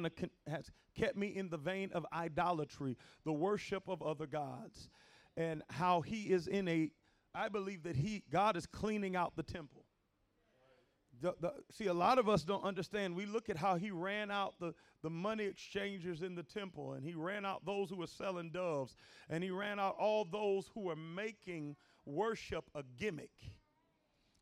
kind of con- has kept me in the vein of idolatry, the worship of other gods, and how he is in a. I believe that he God is cleaning out the temple. The, the, see, a lot of us don't understand. We look at how he ran out the, the money exchangers in the temple, and he ran out those who were selling doves, and he ran out all those who were making worship a gimmick.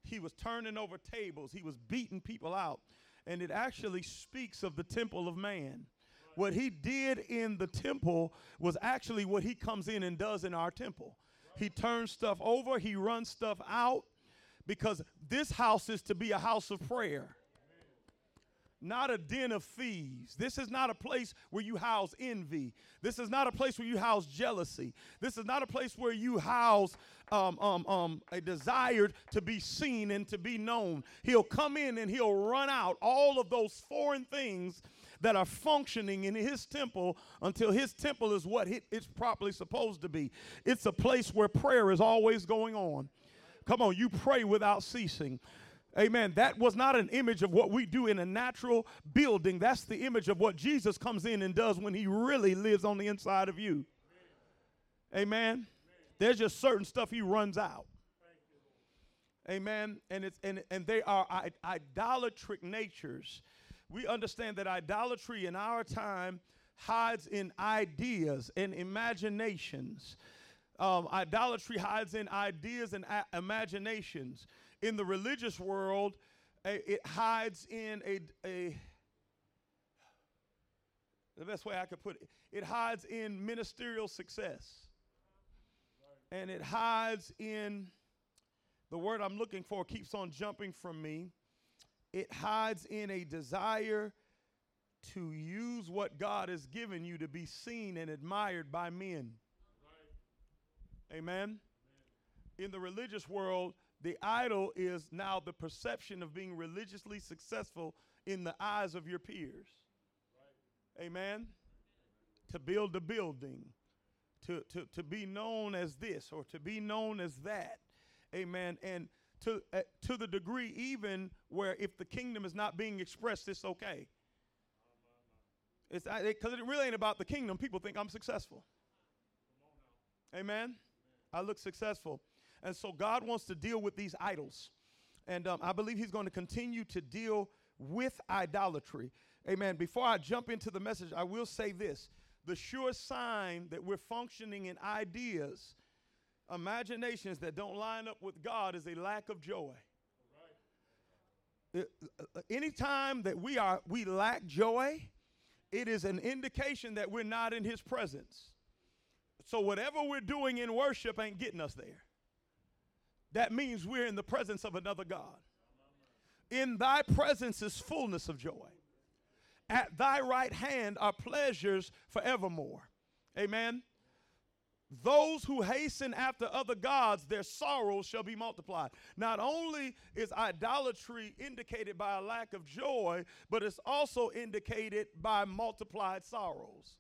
He was turning over tables, he was beating people out, and it actually speaks of the temple of man. What he did in the temple was actually what he comes in and does in our temple. He turns stuff over, he runs stuff out because this house is to be a house of prayer, not a den of thieves. This is not a place where you house envy. This is not a place where you house jealousy. This is not a place where you house um, um, um, a desire to be seen and to be known. He'll come in and he'll run out all of those foreign things that are functioning in his temple until his temple is what it's properly supposed to be. It's a place where prayer is always going on. Come on, you pray without ceasing. Amen. That was not an image of what we do in a natural building. That's the image of what Jesus comes in and does when he really lives on the inside of you. Amen. There's just certain stuff he runs out. Amen. And it's and, and they are idolatric natures. We understand that idolatry in our time hides in ideas and imaginations um, idolatry hides in ideas and imaginations. In the religious world, it hides in a, a, the best way I could put it, it hides in ministerial success. And it hides in the word I'm looking for keeps on jumping from me. It hides in a desire to use what God has given you to be seen and admired by men. Amen? In the religious world, the idol is now the perception of being religiously successful in the eyes of your peers. Right. Amen? To build a building, to, to, to be known as this or to be known as that. Amen. And to, uh, to the degree even where if the kingdom is not being expressed, it's okay. It's because it really ain't about the kingdom. People think I'm successful. Amen. I look successful. And so God wants to deal with these idols. And um, I believe He's going to continue to deal with idolatry. Amen. Before I jump into the message, I will say this the sure sign that we're functioning in ideas, imaginations that don't line up with God is a lack of joy. Right. Uh, anytime that we are we lack joy, it is an indication that we're not in his presence. So whatever we're doing in worship ain't getting us there. That means we're in the presence of another God. In thy presence is fullness of joy. At thy right hand are pleasures forevermore. Amen. Those who hasten after other gods, their sorrows shall be multiplied. Not only is idolatry indicated by a lack of joy, but it's also indicated by multiplied sorrows.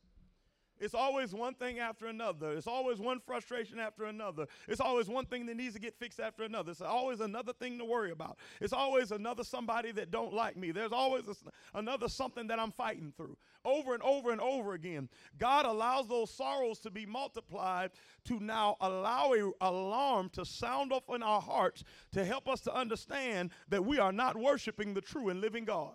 It's always one thing after another. It's always one frustration after another. It's always one thing that needs to get fixed after another. It's always another thing to worry about. It's always another somebody that don't like me. There's always a, another something that I'm fighting through. Over and over and over again. God allows those sorrows to be multiplied to now allow a alarm to sound off in our hearts to help us to understand that we are not worshiping the true and living God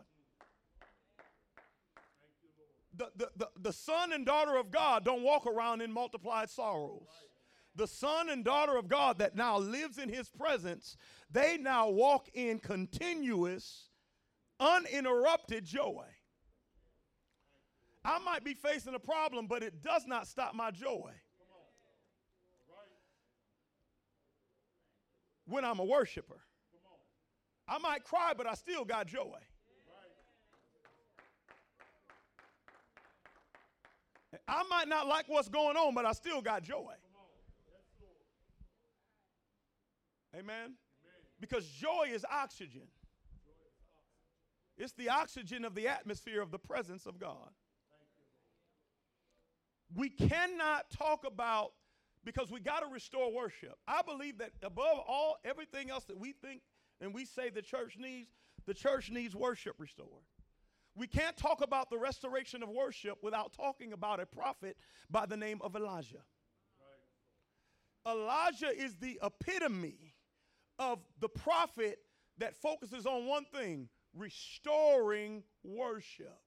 the, the, the, the son and daughter of God don't walk around in multiplied sorrows. The son and daughter of God that now lives in his presence, they now walk in continuous, uninterrupted joy. I might be facing a problem, but it does not stop my joy. When I'm a worshiper, I might cry, but I still got joy. I might not like what's going on, but I still got joy. Amen? Because joy is oxygen. It's the oxygen of the atmosphere of the presence of God. We cannot talk about because we got to restore worship. I believe that above all everything else that we think and we say the church needs, the church needs worship restored. We can't talk about the restoration of worship without talking about a prophet by the name of Elijah. Elijah is the epitome of the prophet that focuses on one thing restoring worship.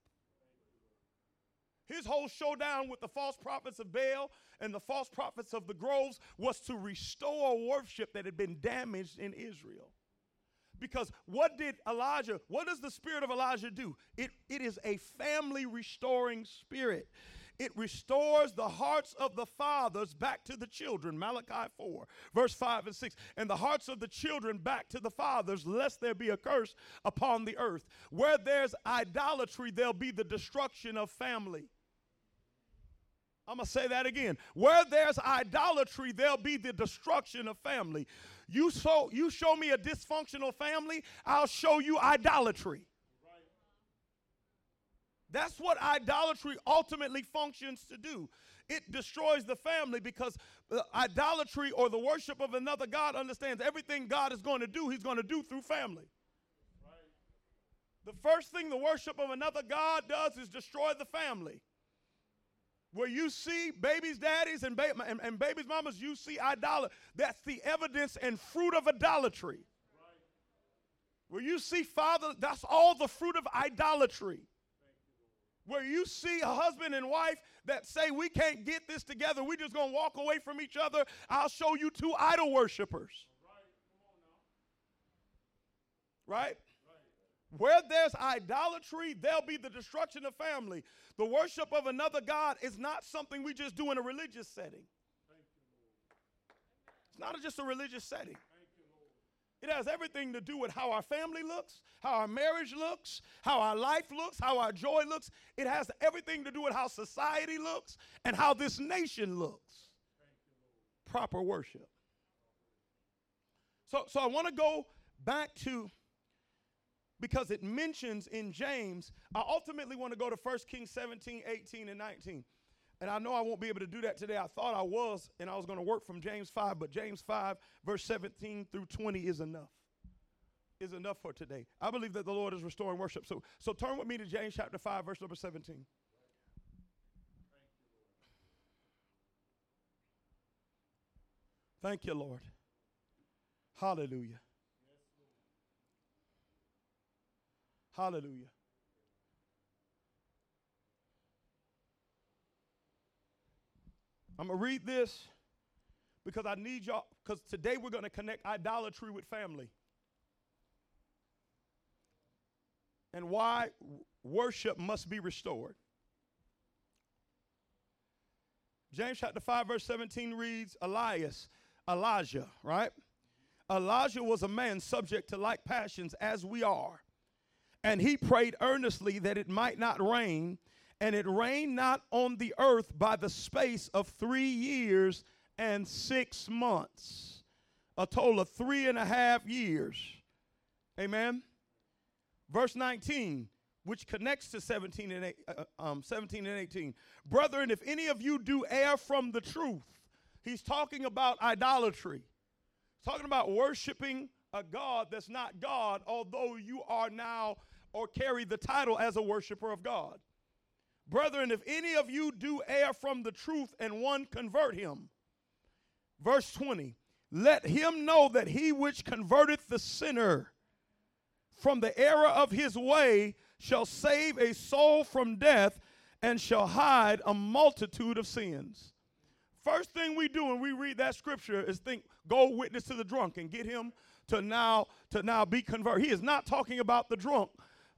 His whole showdown with the false prophets of Baal and the false prophets of the groves was to restore worship that had been damaged in Israel. Because what did Elijah, what does the spirit of Elijah do? It, it is a family restoring spirit. It restores the hearts of the fathers back to the children. Malachi 4, verse 5 and 6. And the hearts of the children back to the fathers, lest there be a curse upon the earth. Where there's idolatry, there'll be the destruction of family. I'm going to say that again. Where there's idolatry, there'll be the destruction of family. You show, you show me a dysfunctional family, I'll show you idolatry. That's what idolatry ultimately functions to do. It destroys the family because uh, idolatry or the worship of another God understands everything God is going to do, He's going to do through family. The first thing the worship of another God does is destroy the family. Where you see babies' daddies and, ba- and, and babies' mamas, you see idolatry. That's the evidence and fruit of idolatry. Right. Where you see father, that's all the fruit of idolatry. Where you see a husband and wife that say, We can't get this together, we're just going to walk away from each other. I'll show you two idol worshipers. Right? Where there's idolatry, there'll be the destruction of family. The worship of another God is not something we just do in a religious setting. It's not just a religious setting. It has everything to do with how our family looks, how our marriage looks, how our life looks, how our joy looks. It has everything to do with how society looks and how this nation looks. Proper worship. So, so I want to go back to because it mentions in James, I ultimately want to go to 1 Kings 17, 18, and 19. And I know I won't be able to do that today. I thought I was, and I was going to work from James 5, but James 5, verse 17 through 20 is enough. Is enough for today. I believe that the Lord is restoring worship. So, so turn with me to James chapter 5, verse number 17. Thank you, Lord. Hallelujah. Hallelujah. I'm going to read this because I need y'all, because today we're going to connect idolatry with family. And why worship must be restored. James chapter 5, verse 17 reads Elias, Elijah, right? Elijah was a man subject to like passions as we are. And he prayed earnestly that it might not rain, and it rained not on the earth by the space of three years and six months. A total of three and a half years. Amen. Verse 19, which connects to 17 and, eight, uh, uh um, 17 and 18. Brethren, if any of you do err from the truth, he's talking about idolatry. He's talking about worshiping a God that's not God, although you are now or carry the title as a worshiper of God. Brethren, if any of you do err from the truth and one convert him, verse 20, let him know that he which converteth the sinner from the error of his way shall save a soul from death and shall hide a multitude of sins. First thing we do when we read that scripture is think, go witness to the drunk and get him to now to now be converted. He is not talking about the drunk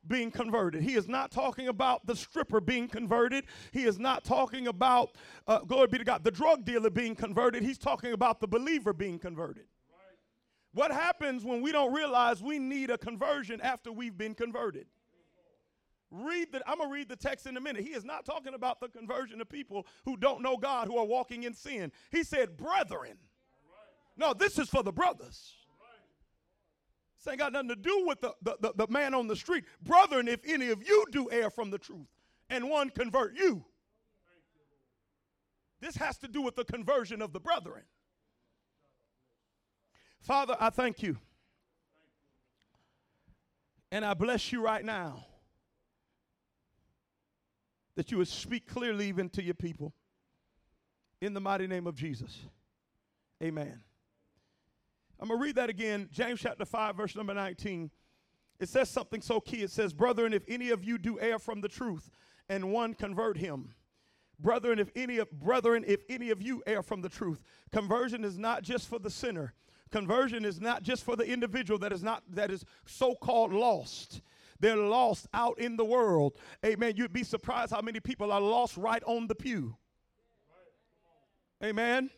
being converted. He is not talking about the stripper being converted. He is not talking about, uh, glory be to God, the drug dealer being converted. He's talking about the believer being converted. Right. What happens when we don't realize we need a conversion after we've been converted? Read the, I'm going to read the text in a minute. He is not talking about the conversion of people who don't know God, who are walking in sin. He said, brethren. No, this is for the brothers. This ain't got nothing to do with the, the, the, the man on the street. Brethren, if any of you do err from the truth and one convert you, this has to do with the conversion of the brethren. Father, I thank you. And I bless you right now that you would speak clearly even to your people. In the mighty name of Jesus. Amen. I'm going to read that again. James chapter 5, verse number 19. It says something so key. It says, Brethren, if any of you do err from the truth, and one convert him. Brethren, if any of brethren, if any of you err from the truth, conversion is not just for the sinner. Conversion is not just for the individual that is not that is so-called lost. They're lost out in the world. Amen. You'd be surprised how many people are lost right on the pew. Amen.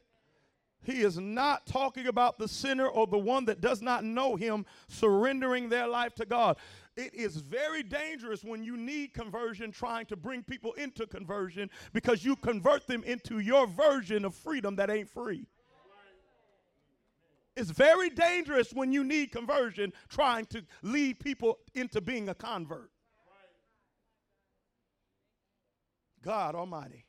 He is not talking about the sinner or the one that does not know him surrendering their life to God. It is very dangerous when you need conversion trying to bring people into conversion because you convert them into your version of freedom that ain't free. It's very dangerous when you need conversion trying to lead people into being a convert. God Almighty.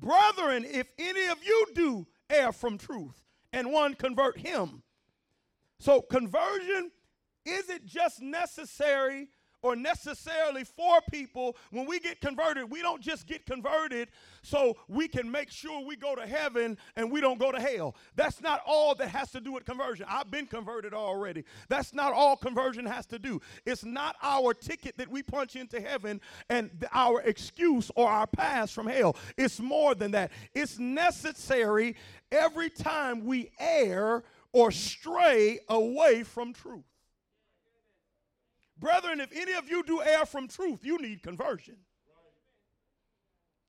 Brethren, if any of you do err from truth and one convert him. So conversion isn't just necessary or necessarily for people. When we get converted, we don't just get converted so we can make sure we go to heaven and we don't go to hell. That's not all that has to do with conversion. I've been converted already. That's not all conversion has to do. It's not our ticket that we punch into heaven and our excuse or our pass from hell. It's more than that. It's necessary every time we err or stray away from truth. Brethren, if any of you do err from truth, you need conversion.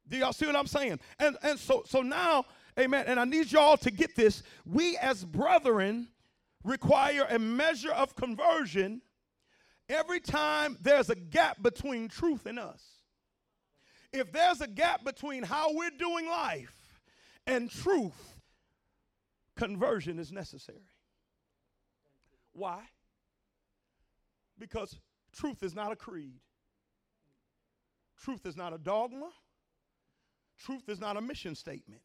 Do y'all see what I'm saying? And and so so now, amen. And I need y'all to get this. We as brethren require a measure of conversion every time there's a gap between truth and us. If there's a gap between how we're doing life and truth, conversion is necessary. Why? Because truth is not a creed, truth is not a dogma, truth is not a mission statement.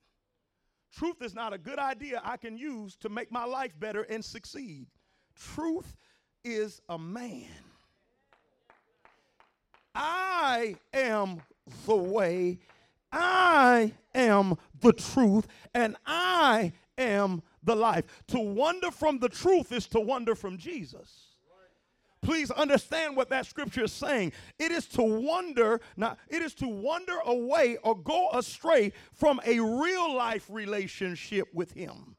Truth is not a good idea I can use to make my life better and succeed. Truth is a man. I am the way, I am the truth, and I am the life. To wander from the truth is to wander from Jesus. Please understand what that scripture is saying. It is to wander, not it is to wander away or go astray from a real life relationship with him.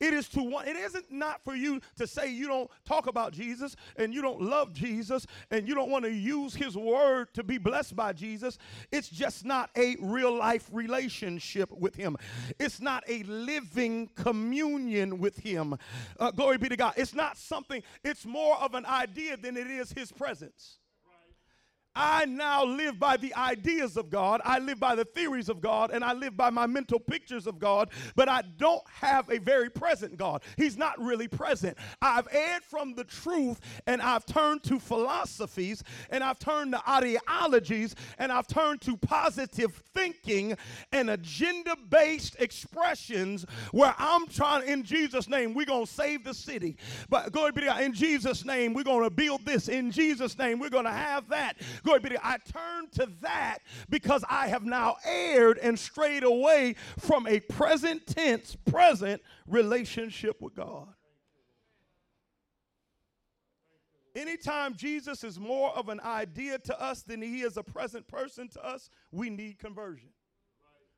It is to want, it isn't not for you to say you don't talk about Jesus and you don't love Jesus and you don't want to use his word to be blessed by Jesus. It's just not a real life relationship with him. It's not a living communion with him. Uh, glory be to God. It's not something, it's more of an idea than it is his presence. I now live by the ideas of God, I live by the theories of God, and I live by my mental pictures of God, but I don't have a very present God. He's not really present. I've erred from the truth and I've turned to philosophies and I've turned to ideologies and I've turned to positive thinking and agenda based expressions where I'm trying, in Jesus' name, we're going to save the city. But glory be to God, in Jesus' name, we're going to build this. In Jesus' name, we're going to have that. Glory be to God. I turn to that because I have now erred and strayed away from a present tense, present relationship with God. Anytime Jesus is more of an idea to us than he is a present person to us, we need conversion.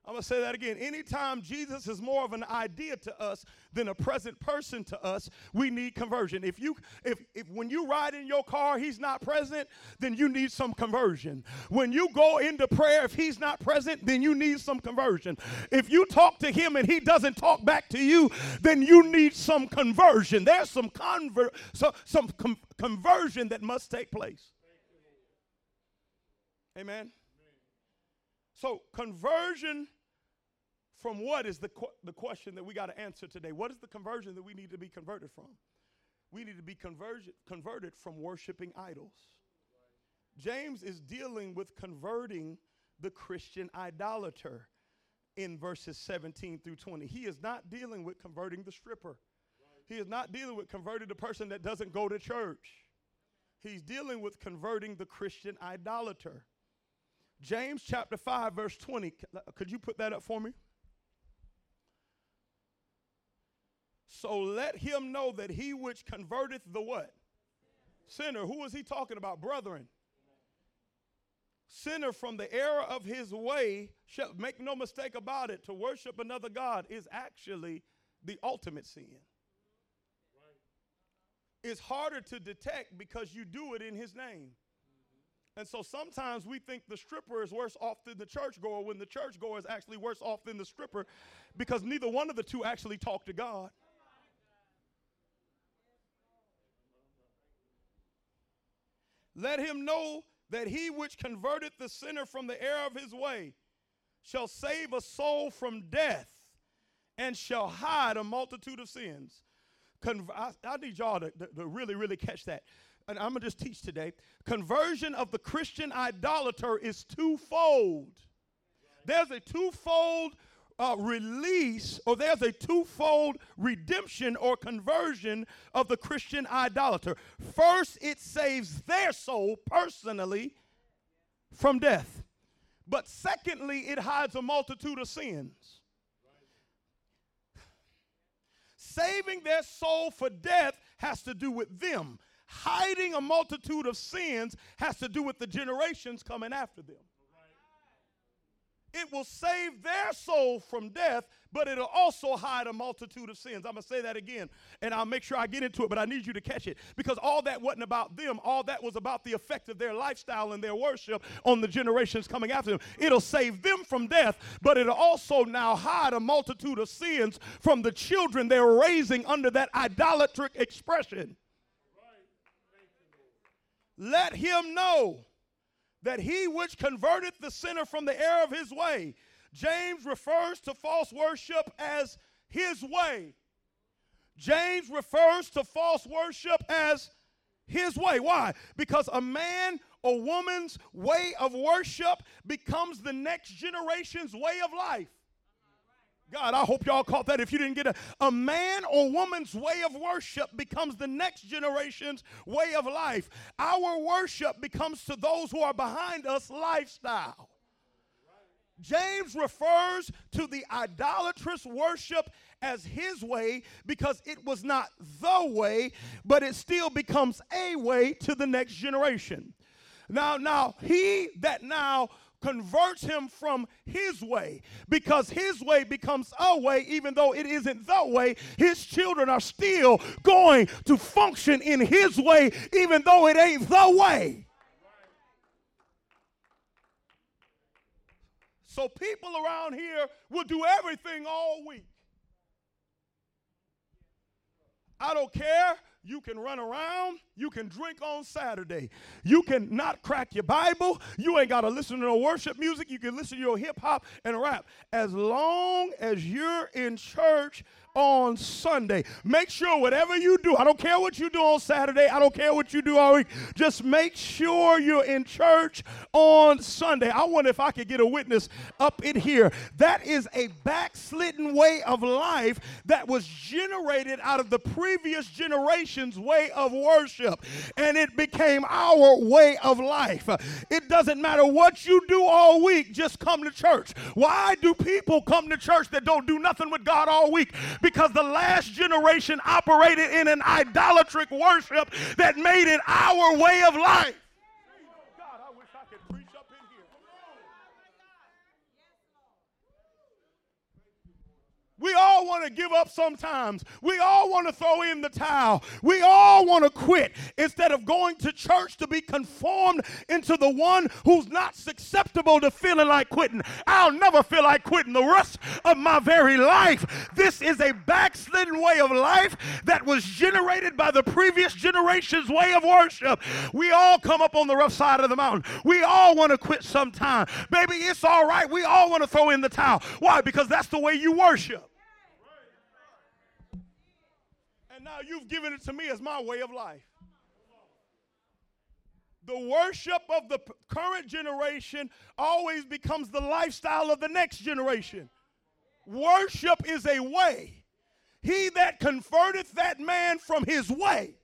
I'm going to say that again. Anytime Jesus is more of an idea to us than a present person to us, we need conversion. If you if, if when you ride in your car he's not present, then you need some conversion. When you go into prayer if he's not present, then you need some conversion. If you talk to him and he doesn't talk back to you, then you need some conversion. There's some convert so, some com- conversion that must take place. Amen. So conversion from what is the, qu- the question that we got to answer today? What is the conversion that we need to be converted from? We need to be conversion, converted from worshiping idols. James is dealing with converting the Christian idolater in verses 17 through 20. He is not dealing with converting the stripper. He is not dealing with converting the person that doesn't go to church. He's dealing with converting the Christian idolater. James chapter 5, verse 20. Could you put that up for me? So let him know that he which converteth the what? Sinner. Who is he talking about? Brethren. Sinner from the error of his way, shall, make no mistake about it, to worship another God is actually the ultimate sin. It's harder to detect because you do it in his name. And so sometimes we think the stripper is worse off than the churchgoer when the churchgoer is actually worse off than the stripper because neither one of the two actually talk to God. Let him know that he which converted the sinner from the error of his way shall save a soul from death and shall hide a multitude of sins. Conver- I, I, need y'all to, to, to really, really catch that. And I'm going to just teach today. Conversion of the Christian idolater is twofold. There's a twofold uh, release, or there's a twofold redemption or conversion of the Christian idolater. First, it saves their soul personally from death. But secondly, it hides a multitude of sins. Saving their soul for death has to do with them. Hiding a multitude of sins has to do with the generations coming after them. It will save their soul from death, but it'll also hide a multitude of sins. I'm going to say that again, and I'll make sure I get into it, but I need you to catch it because all that wasn't about them. All that was about the effect of their lifestyle and their worship on the generations coming after them. It'll save them from death, but it'll also now hide a multitude of sins from the children they're raising under that idolatric expression. Let him know that he which converted the sinner from the error of his way. James refers to false worship as his way. James refers to false worship as his way. Why? Because a man or woman's way of worship becomes the next generation's way of life. God, I hope y'all caught that. If you didn't get it, a man or woman's way of worship becomes the next generation's way of life. Our worship becomes to those who are behind us lifestyle. James refers to the idolatrous worship as his way because it was not the way, but it still becomes a way to the next generation. Now, now, he that now converts him from his way because his way becomes a way, even though it isn't the way. His children are still going to function in his way, even though it ain't the way. So people around here will do everything all week. I don't care you can run around. You can drink on Saturday. You can not crack your Bible. You ain't got to listen to no worship music. You can listen to your hip hop and rap. As long as you're in church on Sunday. Make sure whatever you do, I don't care what you do on Saturday, I don't care what you do all week, just make sure you're in church on Sunday. I wonder if I could get a witness up in here. That is a backslidden way of life that was generated out of the previous generation's way of worship, and it became our way of life. It doesn't matter what you do all week, just come to church. Why do people come to church that don't do nothing with God all week? Because the last generation operated in an idolatric worship that made it our way of life. God, I wish I could preach up in here. We all want to give up sometimes. We all want to throw in the towel. We all want to quit instead of going to church to be conformed into the one who's not susceptible to feeling like quitting. I'll never feel like quitting the rest of my very life. This is a backslidden way of life that was generated by the previous generation's way of worship. We all come up on the rough side of the mountain. We all want to quit sometime. Baby, it's all right. We all want to throw in the towel. Why? Because that's the way you worship. Now you've given it to me as my way of life. The worship of the current generation always becomes the lifestyle of the next generation. Worship is a way. He that converteth that man from his way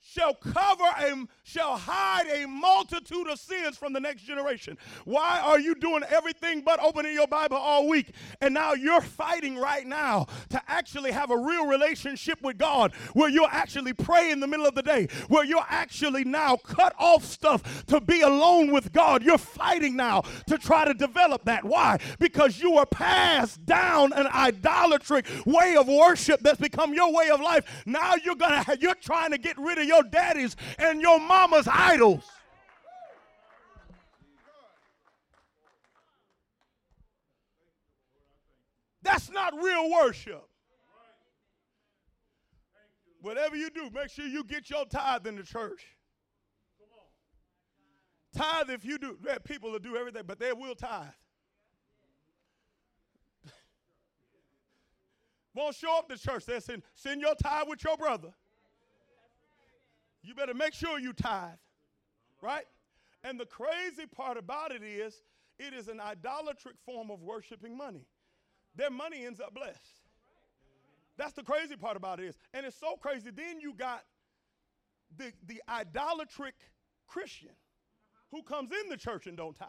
shall cover and shall hide a multitude of sins from the next generation. Why are you doing everything but opening your Bible all week? And now you're fighting right now to actually have a real relationship with God where you'll actually pray in the middle of the day, where you're actually now cut off stuff to be alone with God. You're fighting now to try to develop that. Why? Because you are passed down an idolatric way of worship that's become your way of life. Now you're gonna you're trying to get rid of your daddies and your mama's idols. That's not real worship. Whatever you do, make sure you get your tithe in the church. Tithe if you do. People will do everything, but they will tithe. Won't show up to church. They send, send your tithe with your brother you better make sure you tithe, right? And the crazy part about it is, it is an idolatric form of worshiping money. Their money ends up blessed. That's the crazy part about it is. And it's so crazy. Then you got the, the idolatric Christian who comes in the church and don't tithe.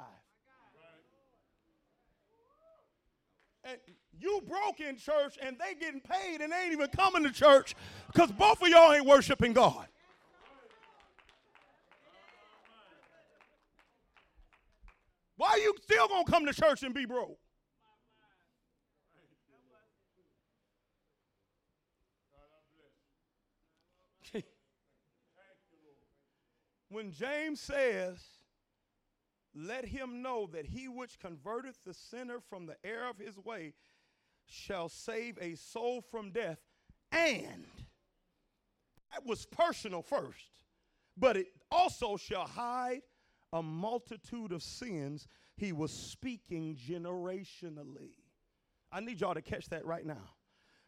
And you broke in church and they getting paid and they ain't even coming to church because both of y'all ain't worshiping God. Why are you still going to come to church and be broke? when James says, Let him know that he which converteth the sinner from the error of his way shall save a soul from death, and that was personal first, but it also shall hide a multitude of sins, he was speaking generationally. I need y'all to catch that right now.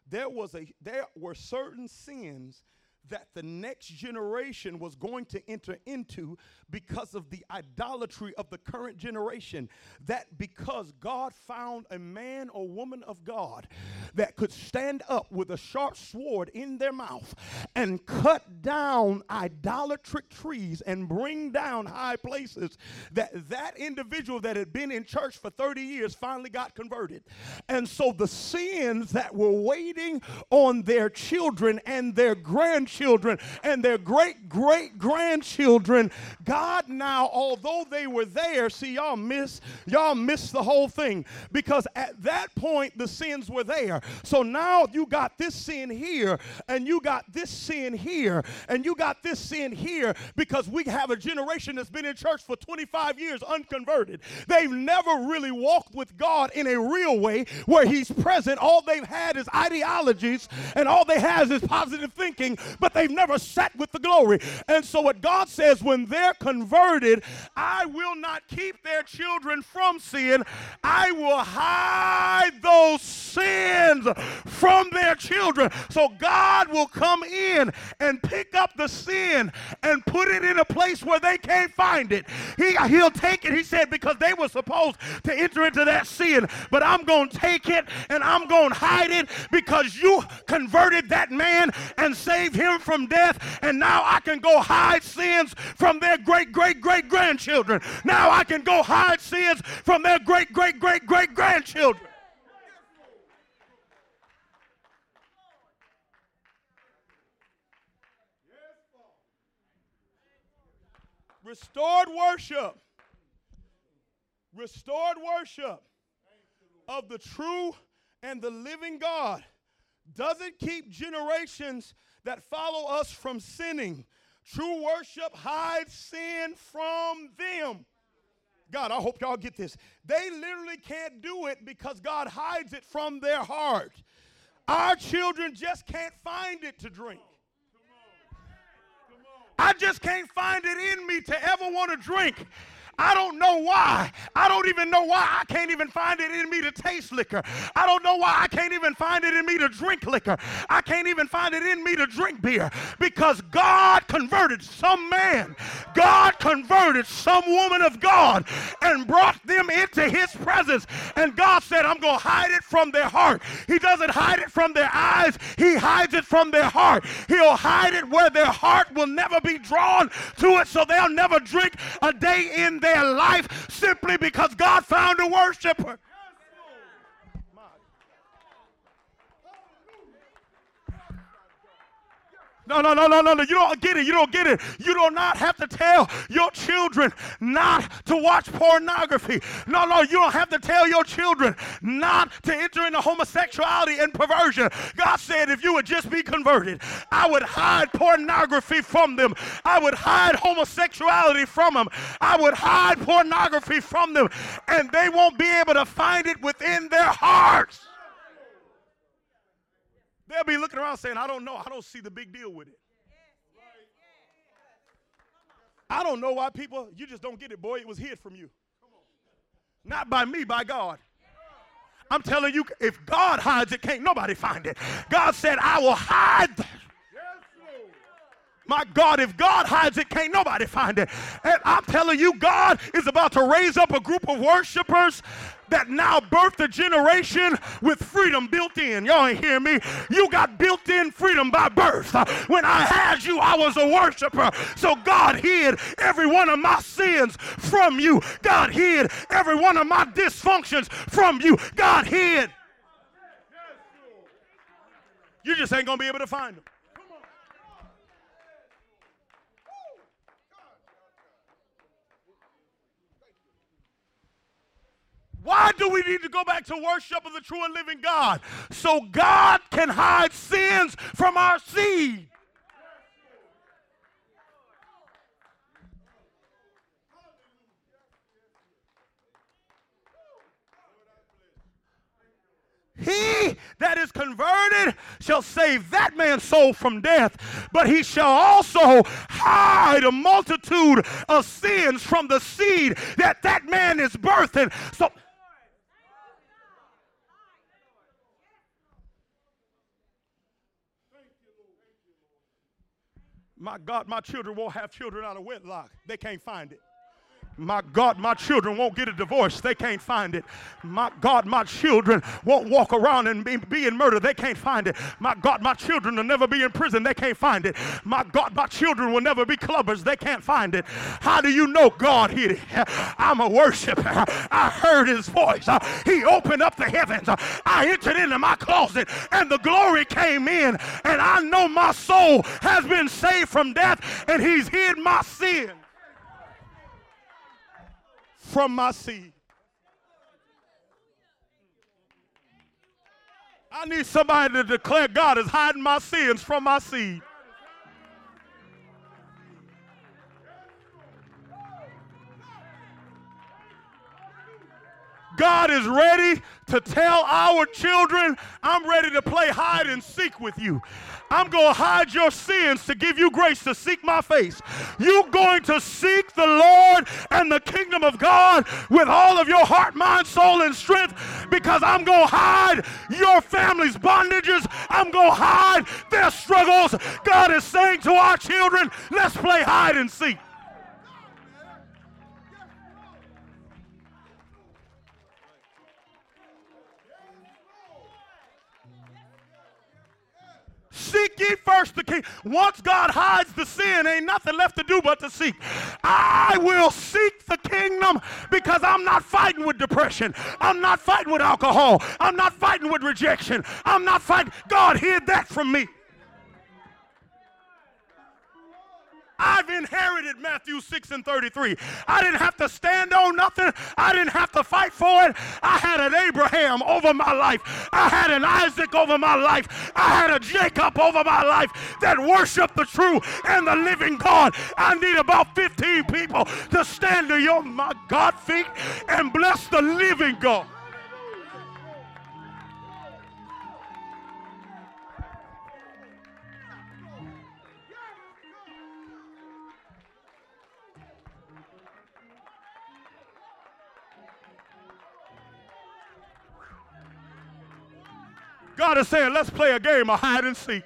There was a there were certain sins that the next generation was going to enter into because of the idolatry of the current generation. That because God found a man or woman of God that could stand up with a sharp sword in their mouth and cut down idolatric trees and bring down high places, that that individual that had been in church for 30 years finally got converted. And so the sins that were waiting on their children and their grandchildren and their great great grandchildren. God now, although they were there, see y'all miss y'all miss the whole thing because at that point the sins were there. So now you got this sin here and you got this sin here and you got this sin here because we have a generation that's been in church for 25 years unconverted. They've never really walked with God in a real way where he's present. All they've had is ideologies and all they have is positive thinking, but they've never sat with the glory. And so, what God says, when they're converted, I will not keep their children from sin. I will hide those sins from their children. So, God will come in and pick up the sin and put it in a place where they can't find it. He, he'll take it, he said, because they were supposed to enter into that sin. But I'm going to take it and I'm going to hide it because you converted that man and saved him from death, and now I can go hide sins from their great, great, great grandchildren. Now I can go hide sins from their great, great, great, great grandchildren. Restored worship. Restored worship of the true and the living God doesn't keep generations that follow us from sinning. True worship hides sin from them. God, I hope y'all get this. They literally can't do it because God hides it from their heart. Our children just can't find it to drink. I just can't find it in me to ever want to drink. I don't know why. I don't even know why I can't even find it in me to taste liquor. I don't know why I can't even find it in me to drink liquor. I can't even find it in me to drink beer because God converted some man, God converted some woman of God and brought them into his presence. And God said, I'm going to hide it from their heart. He doesn't hide it from their eyes, he hides it from their heart. He'll hide it where their heart will never be drawn to it so they'll never drink a day in their life simply because God found a worshiper. No, no, no, no, no, no. You don't get it. You don't get it. You do not have to tell your children not to watch pornography. No, no, you don't have to tell your children not to enter into homosexuality and perversion. God said if you would just be converted, I would hide pornography from them. I would hide homosexuality from them. I would hide pornography from them, and they won't be able to find it within their hearts. They'll be looking around saying, I don't know. I don't see the big deal with it. I don't know why people, you just don't get it, boy. It was hid from you. Not by me, by God. I'm telling you, if God hides it, can't nobody find it. God said, I will hide. My God, if God hides it, can't nobody find it. And I'm telling you, God is about to raise up a group of worshipers that now birthed a generation with freedom built in. Y'all ain't hear me. You got built in freedom by birth. When I had you, I was a worshiper. So God hid every one of my sins from you. God hid every one of my dysfunctions from you. God hid. You just ain't going to be able to find them. Why do we need to go back to worship of the true and living God? So God can hide sins from our seed. He that is converted shall save that man's soul from death, but he shall also hide a multitude of sins from the seed that that man is birthing. So My God, my children won't have children out of wedlock. They can't find it. My God, my children won't get a divorce. They can't find it. My God, my children won't walk around and be, be, in murder. They can't find it. My God, my children will never be in prison. They can't find it. My God, my children will never be clubbers. They can't find it. How do you know God hid it? I'm a worshiper. I heard his voice. He opened up the heavens. I entered into my closet and the glory came in. And I know my soul has been saved from death and he's hid my sin from my seed. I need somebody to declare God is hiding my sins from my seed. God is ready to tell our children, I'm ready to play hide and seek with you. I'm going to hide your sins to give you grace to seek my face. You're going to seek the Lord and the kingdom of God with all of your heart, mind, soul, and strength because I'm going to hide your family's bondages. I'm going to hide their struggles. God is saying to our children, let's play hide and seek. Seek ye first the king. Once God hides the sin, ain't nothing left to do but to seek. I will seek the kingdom because I'm not fighting with depression. I'm not fighting with alcohol. I'm not fighting with rejection. I'm not fighting. God hid that from me. I've inherited Matthew 6 and 33. I didn't have to stand on nothing. I didn't have to fight for it. I had an Abraham over my life. I had an Isaac over my life. I had a Jacob over my life that worshiped the true and the living God. I need about 15 people to stand to your my God feet and bless the living God. God is saying, let's play a game of hide and seek.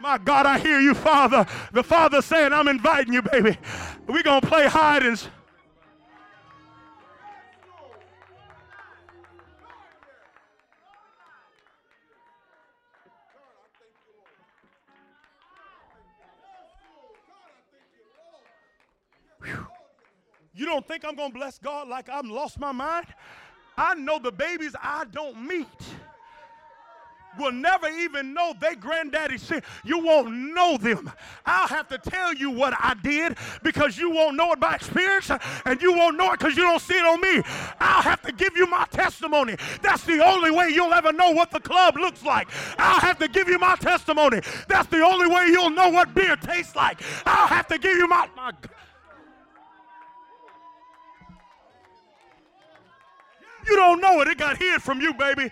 My God, I hear you, Father. The Father's saying, I'm inviting you, baby. We're going to play hide and seek. You don't think I'm going to bless God like I'm lost my mind? I know the babies I don't meet will never even know they granddaddy sin. You won't know them. I'll have to tell you what I did because you won't know it by experience and you won't know it because you don't see it on me. I'll have to give you my testimony. That's the only way you'll ever know what the club looks like. I'll have to give you my testimony. That's the only way you'll know what beer tastes like. I'll have to give you my, my You don't know it. It got hid from you, baby.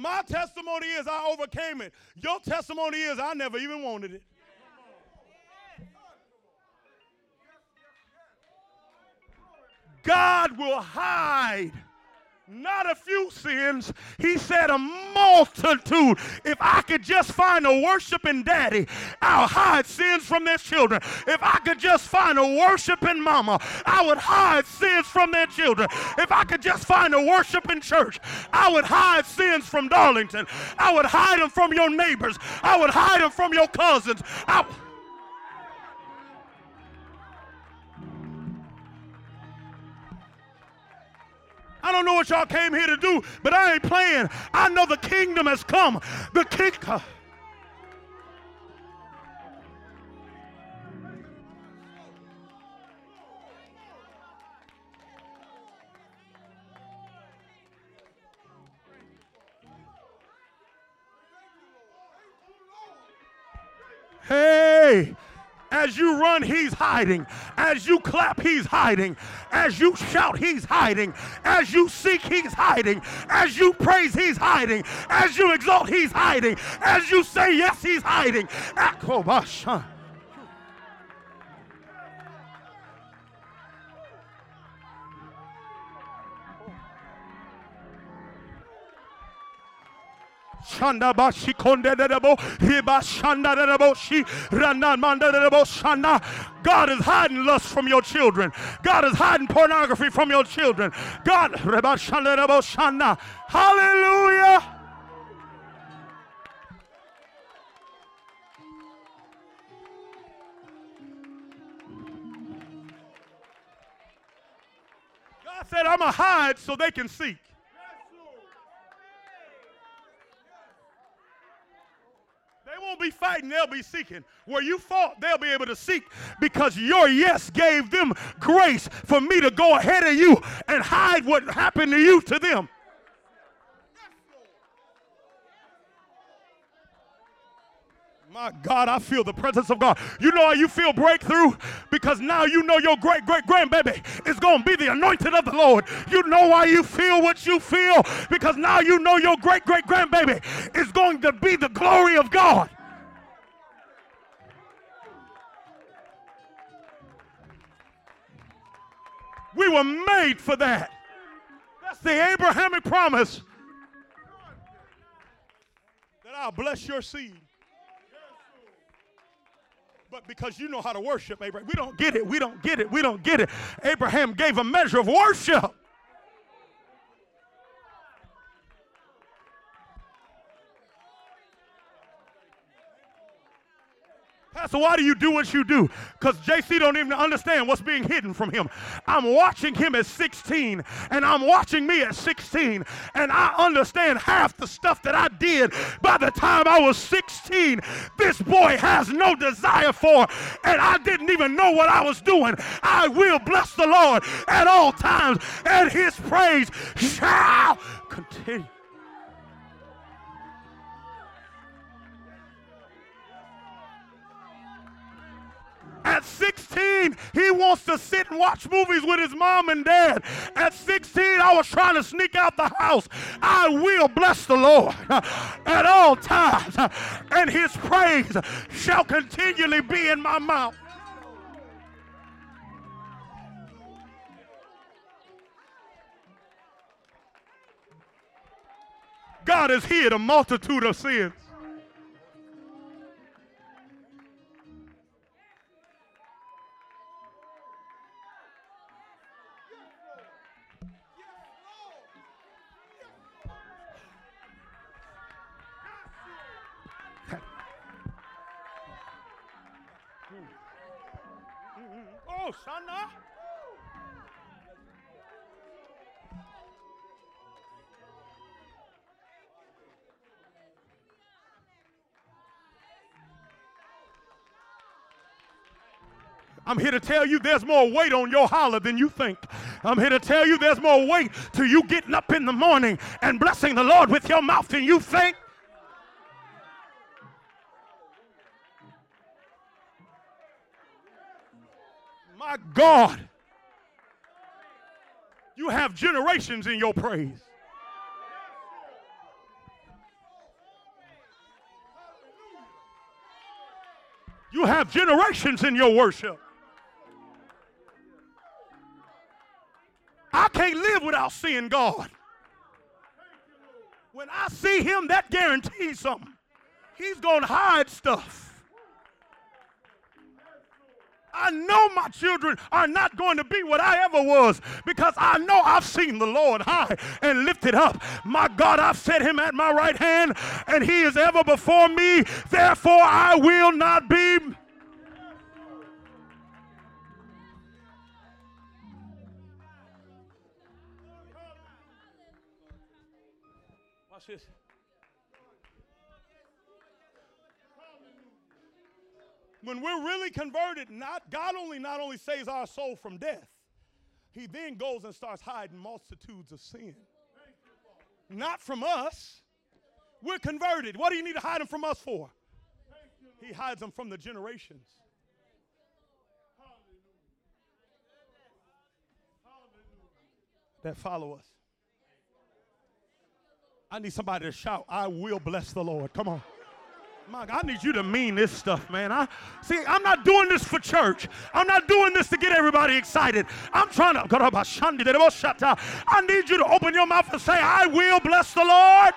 My testimony is I overcame it. Your testimony is I never even wanted it. God will hide not a few sins. He said a multitude. If I could just find a worshiping daddy, I'll hide sins from their children. If I could just find a worshiping mama, I would hide sins from their children. If I could just find a worshiping church, I would hide sins from Darlington. I would hide them from your neighbors. I would hide them from your cousins. I I don't know what y'all came here to do, but I ain't playing. I know the kingdom has come. The king. Uh, hey, as you run, he's hiding. As you clap, he's hiding. As you shout, he's hiding. As you seek, he's hiding. As you praise, he's hiding. As you exalt, he's hiding. As you say yes, he's hiding. Shanda bashi konde derebo riba shanda derebo shi ranan manda derebo shanda. God is hiding lust from your children. God is hiding pornography from your children. God riba shanda derebo shanda. Hallelujah. God said, I'm to hide so they can seek. Won't be fighting, they'll be seeking. Where you fought, they'll be able to seek because your yes gave them grace for me to go ahead of you and hide what happened to you to them. My God, I feel the presence of God. You know how you feel breakthrough? Because now you know your great great grandbaby is going to be the anointed of the Lord. You know why you feel what you feel? Because now you know your great great grandbaby is going to be the glory of God. We were made for that. That's the Abrahamic promise that I'll bless your seed. But because you know how to worship, Abraham, we don't get it, we don't get it, we don't get it. Abraham gave a measure of worship. Pastor, why do you do what you do? Because JC don't even understand what's being hidden from him. I'm watching him at 16, and I'm watching me at 16, and I understand half the stuff that I did by the time I was 16. This boy has no desire for, and I didn't even know what I was doing. I will bless the Lord at all times, and his praise shall continue. At 16, he wants to sit and watch movies with his mom and dad. At 16, I was trying to sneak out the house. I will bless the Lord at all times, and his praise shall continually be in my mouth. God has hid a multitude of sins. I'm here to tell you there's more weight on your holler than you think. I'm here to tell you there's more weight to you getting up in the morning and blessing the Lord with your mouth than you think. My God, you have generations in your praise. You have generations in your worship. I can't live without seeing God. When I see Him, that guarantees something. He's going to hide stuff. I know my children are not going to be what I ever was because I know I've seen the Lord high and lifted up. My God, I've set him at my right hand and he is ever before me. Therefore, I will not be. Watch this. When we're really converted, not God only not only saves our soul from death, He then goes and starts hiding multitudes of sin. Not from us. We're converted. What do you need to hide them from us for? He hides them from the generations. That follow us. I need somebody to shout, I will bless the Lord. Come on. Mike, I need you to mean this stuff, man. I see. I'm not doing this for church. I'm not doing this to get everybody excited. I'm trying to. I need you to open your mouth and say, "I will bless the Lord."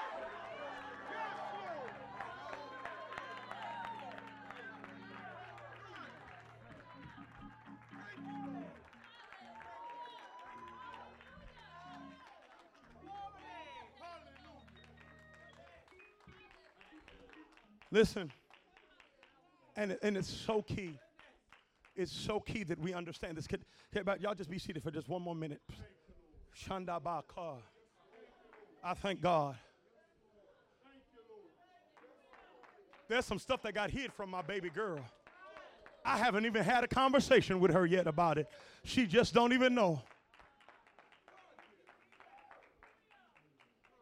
Listen, and, and it's so key. It's so key that we understand this. Can, y'all just be seated for just one more minute. Shanda Bakar. I thank God. There's some stuff that got hid from my baby girl. I haven't even had a conversation with her yet about it. She just don't even know.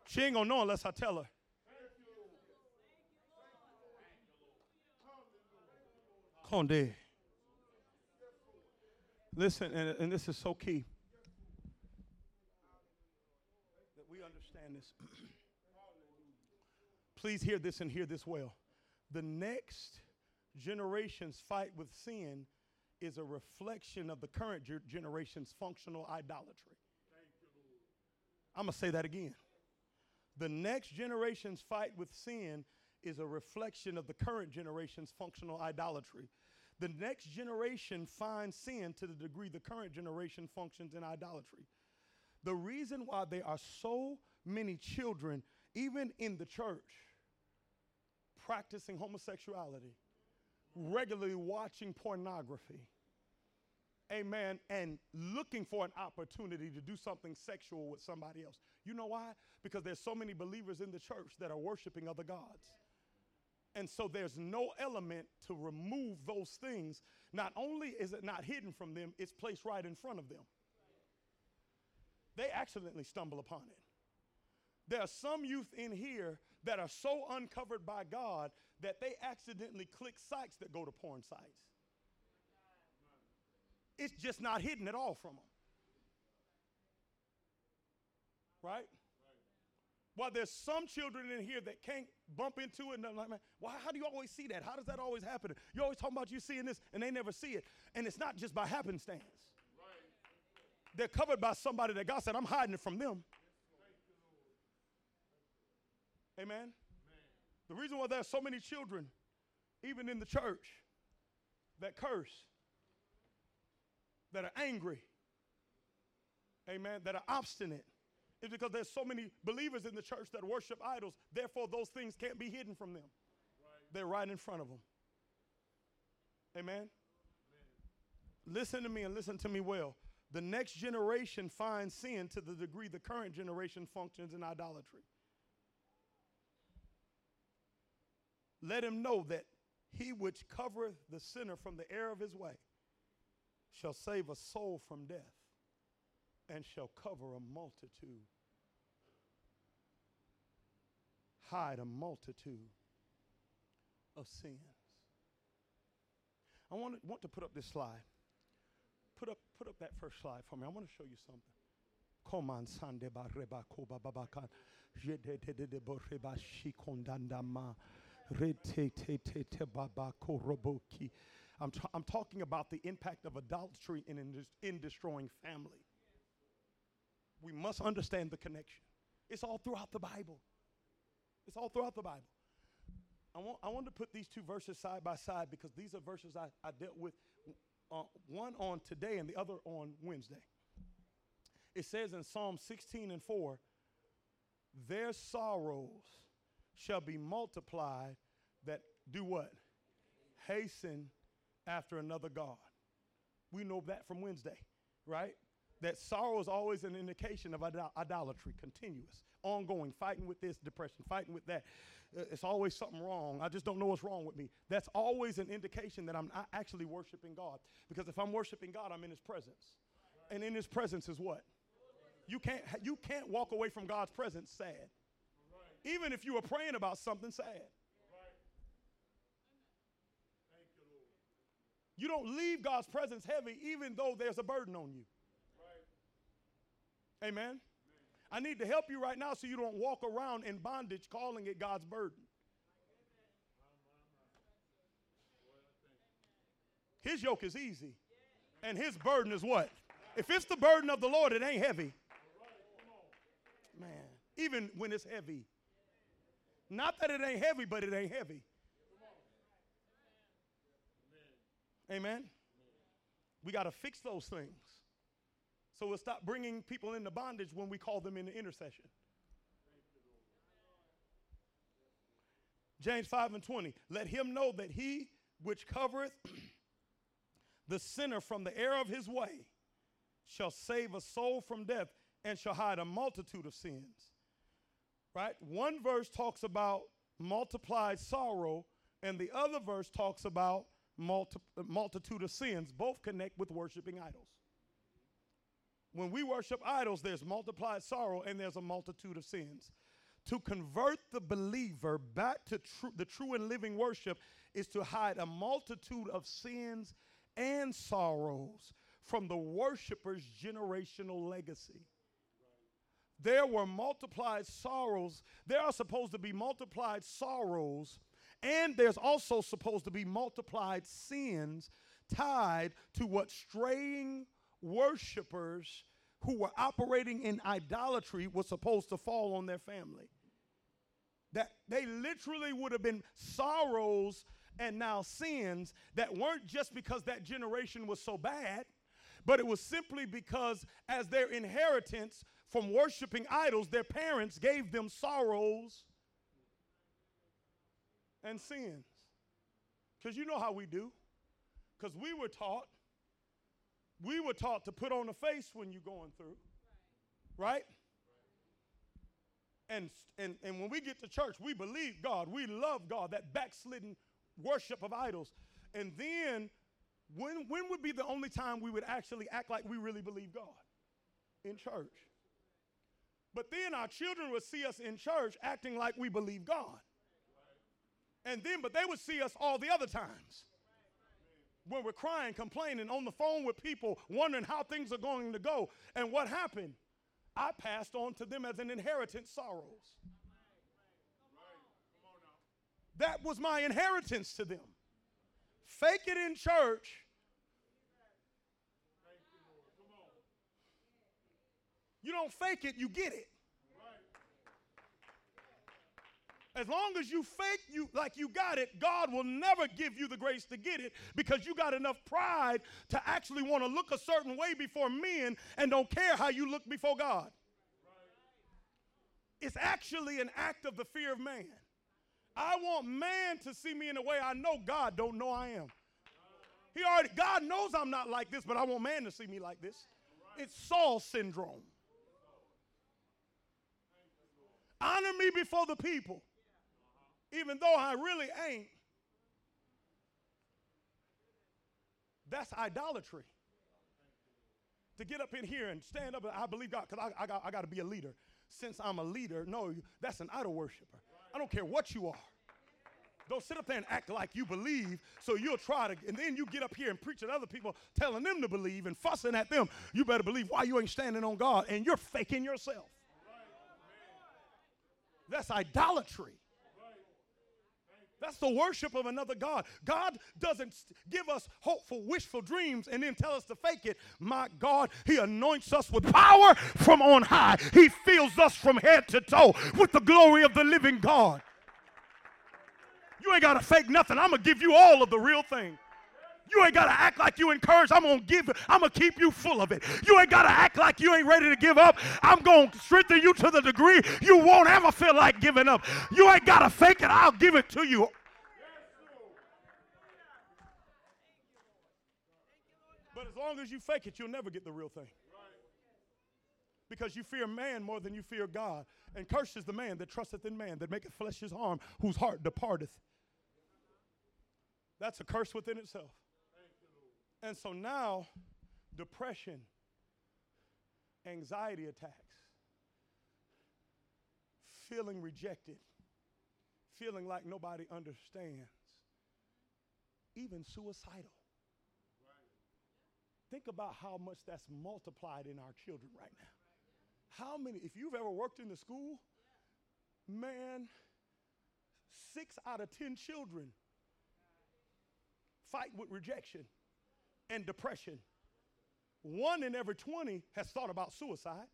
She ain't gonna know unless I tell her. Conde. Listen, and, and this is so key that we understand this. Please hear this and hear this well. The next generation's fight with sin is a reflection of the current ge- generation's functional idolatry. I'm going to say that again. The next generation's fight with sin is a reflection of the current generation's functional idolatry. The next generation finds sin to the degree the current generation functions in idolatry. The reason why there are so many children, even in the church, practicing homosexuality, regularly watching pornography, amen, and looking for an opportunity to do something sexual with somebody else. You know why? Because there's so many believers in the church that are worshiping other gods. And so there's no element to remove those things. Not only is it not hidden from them, it's placed right in front of them. They accidentally stumble upon it. There are some youth in here that are so uncovered by God that they accidentally click sites that go to porn sites. It's just not hidden at all from them. Right? While there's some children in here that can't bump into it, and I'm like, man, why, how do you always see that? How does that always happen? You're always talking about you seeing this, and they never see it. And it's not just by happenstance. They're covered by somebody that God said, I'm hiding it from them. Amen? Amen. The reason why there's so many children, even in the church, that curse, that are angry, amen, that are obstinate, is because there's so many believers in the church that worship idols. Therefore, those things can't be hidden from them. Right. They're right in front of them. Amen? Amen? listen to me and listen to me well. The next generation finds sin to the degree the current generation functions in idolatry. Let him know that he which covereth the sinner from the error of his way shall save a soul from death and shall cover a multitude, hide a multitude of sins. I want to, want to put up this slide. Put up, put up that first slide for me. I want to show you something. I'm, t- I'm talking about the impact of adultery in, in, in destroying family. We must understand the connection. It's all throughout the Bible. It's all throughout the Bible. I want, I want to put these two verses side by side because these are verses I, I dealt with, uh, one on today and the other on Wednesday. It says in Psalm 16 and 4, their sorrows shall be multiplied that do what? Hasten after another God. We know that from Wednesday, right? That sorrow is always an indication of idol- idolatry, continuous, ongoing, fighting with this depression, fighting with that. Uh, it's always something wrong. I just don't know what's wrong with me. That's always an indication that I'm not actually worshiping God. Because if I'm worshiping God, I'm in His presence. And in His presence is what? You can't, you can't walk away from God's presence sad. Even if you were praying about something sad. You don't leave God's presence heavy even though there's a burden on you. Amen. I need to help you right now so you don't walk around in bondage calling it God's burden. His yoke is easy, and his burden is what? If it's the burden of the Lord, it ain't heavy. Man, even when it's heavy. Not that it ain't heavy, but it ain't heavy. Amen. We got to fix those things. So we'll stop bringing people into bondage when we call them into intercession. James 5 and 20. Let him know that he which covereth the sinner from the error of his way shall save a soul from death and shall hide a multitude of sins. Right? One verse talks about multiplied sorrow, and the other verse talks about multi- multitude of sins. Both connect with worshiping idols. When we worship idols, there's multiplied sorrow and there's a multitude of sins. To convert the believer back to tr- the true and living worship is to hide a multitude of sins and sorrows from the worshiper's generational legacy. There were multiplied sorrows. There are supposed to be multiplied sorrows, and there's also supposed to be multiplied sins tied to what straying worshipers who were operating in idolatry were supposed to fall on their family. That they literally would have been sorrows and now sins that weren't just because that generation was so bad, but it was simply because, as their inheritance from worshiping idols, their parents gave them sorrows and sins. Because you know how we do. Because we were taught we were taught to put on a face when you're going through. Right? And, and, and when we get to church, we believe God. We love God, that backslidden worship of idols. And then, when, when would be the only time we would actually act like we really believe God? In church. But then our children would see us in church acting like we believe God. And then, but they would see us all the other times when we're crying, complaining, on the phone with people, wondering how things are going to go. And what happened? I passed on to them as an inheritance sorrows. That was my inheritance to them. Fake it in church. You don't fake it, you get it. As long as you fake you like you got it, God will never give you the grace to get it because you got enough pride to actually want to look a certain way before men and don't care how you look before God. It's actually an act of the fear of man. I want man to see me in a way I know God don't know I am. He already, God knows I'm not like this, but I want man to see me like this. It's Saul syndrome. Honor me before the people, even though I really ain't. That's idolatry. To get up in here and stand up, I believe God, because I, I, got, I got to be a leader. Since I'm a leader, no, that's an idol worshiper. I don't care what you are. Don't sit up there and act like you believe, so you'll try to, and then you get up here and preach at other people, telling them to believe and fussing at them. You better believe why you ain't standing on God, and you're faking yourself. That's idolatry. That's the worship of another God. God doesn't give us hopeful, wishful dreams and then tell us to fake it. My God, He anoints us with power from on high. He fills us from head to toe with the glory of the living God. You ain't got to fake nothing. I'm going to give you all of the real thing. You ain't got to act like you encouraged. I'm going to give I'm going to keep you full of it. You ain't got to act like you ain't ready to give up. I'm going to strengthen you to the degree you won't ever feel like giving up. You ain't got to fake it. I'll give it to you. But as long as you fake it, you'll never get the real thing. Because you fear man more than you fear God. And cursed is the man that trusteth in man, that maketh flesh his arm, whose heart departeth. That's a curse within itself. And so now, depression, anxiety attacks, feeling rejected, feeling like nobody understands, even suicidal. Think about how much that's multiplied in our children right now. How many, if you've ever worked in the school, man, six out of 10 children fight with rejection and depression. One in every 20 has thought about suicide.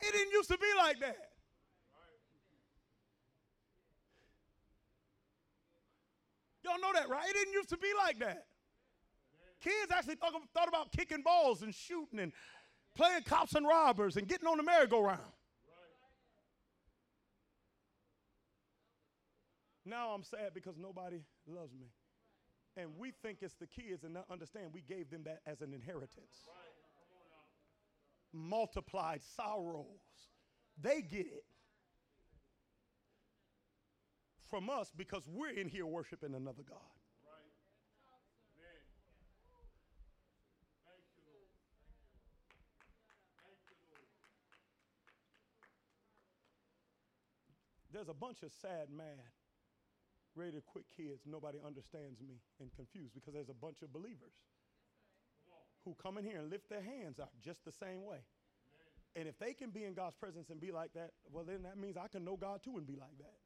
It didn't used to be like that. Y'all know that, right? It didn't used to be like that. Kids actually thought, thought about kicking balls and shooting and playing cops and robbers and getting on the merry-go-round. Now I'm sad because nobody loves me. And we think it's the kids and not understand we gave them that as an inheritance. Multiplied sorrows. They get it from us because we're in here worshiping another God. There's a bunch of sad, mad, ready to quit kids. Nobody understands me and confused because there's a bunch of believers who come in here and lift their hands out just the same way. And if they can be in God's presence and be like that, well, then that means I can know God too and be like that.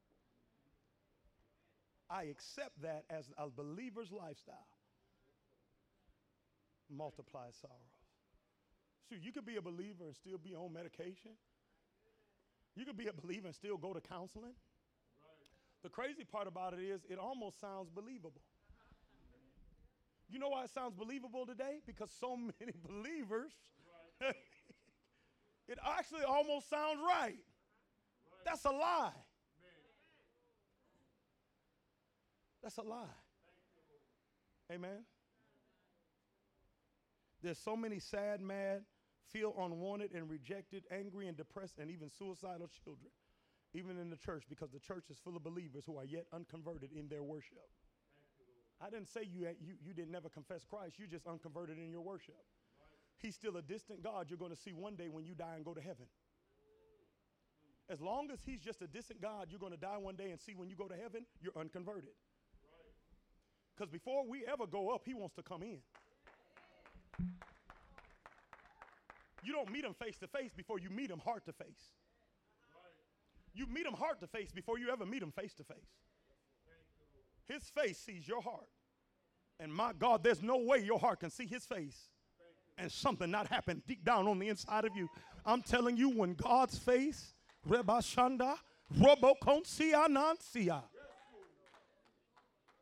I accept that as a believer's lifestyle. Multiply sorrows. So you could be a believer and still be on medication. You could be a believer and still go to counseling. The crazy part about it is, it almost sounds believable. You know why it sounds believable today? Because so many believers, it actually almost sounds right. That's a lie. That's a lie. Amen. There's so many sad, mad, feel unwanted and rejected, angry and depressed, and even suicidal children, even in the church, because the church is full of believers who are yet unconverted in their worship. I didn't say you, you, you didn't never confess Christ, you're just unconverted in your worship. He's still a distant God you're going to see one day when you die and go to heaven. As long as he's just a distant God you're going to die one day and see when you go to heaven, you're unconverted. Because before we ever go up, he wants to come in. You don't meet him face to face before you meet him heart to face. You meet him heart to face before you ever meet him face to face. His face sees your heart. And my God, there's no way your heart can see his face and something not happen deep down on the inside of you. I'm telling you, when God's face, Reba Shanda, Robokonsia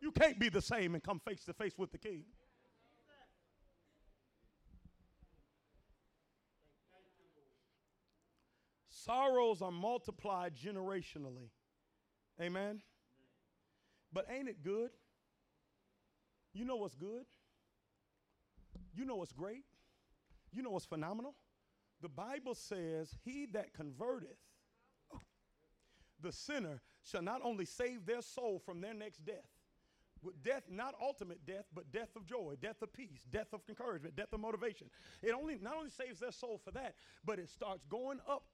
you can't be the same and come face to face with the king. Sorrows are multiplied generationally. Amen. But ain't it good You know what's good? You know what's great? You know what's phenomenal? The Bible says, He that converteth the sinner shall not only save their soul from their next death, with death, not ultimate death, but death of joy, death of peace, death of encouragement, death of motivation. It only not only saves their soul for that, but it starts going up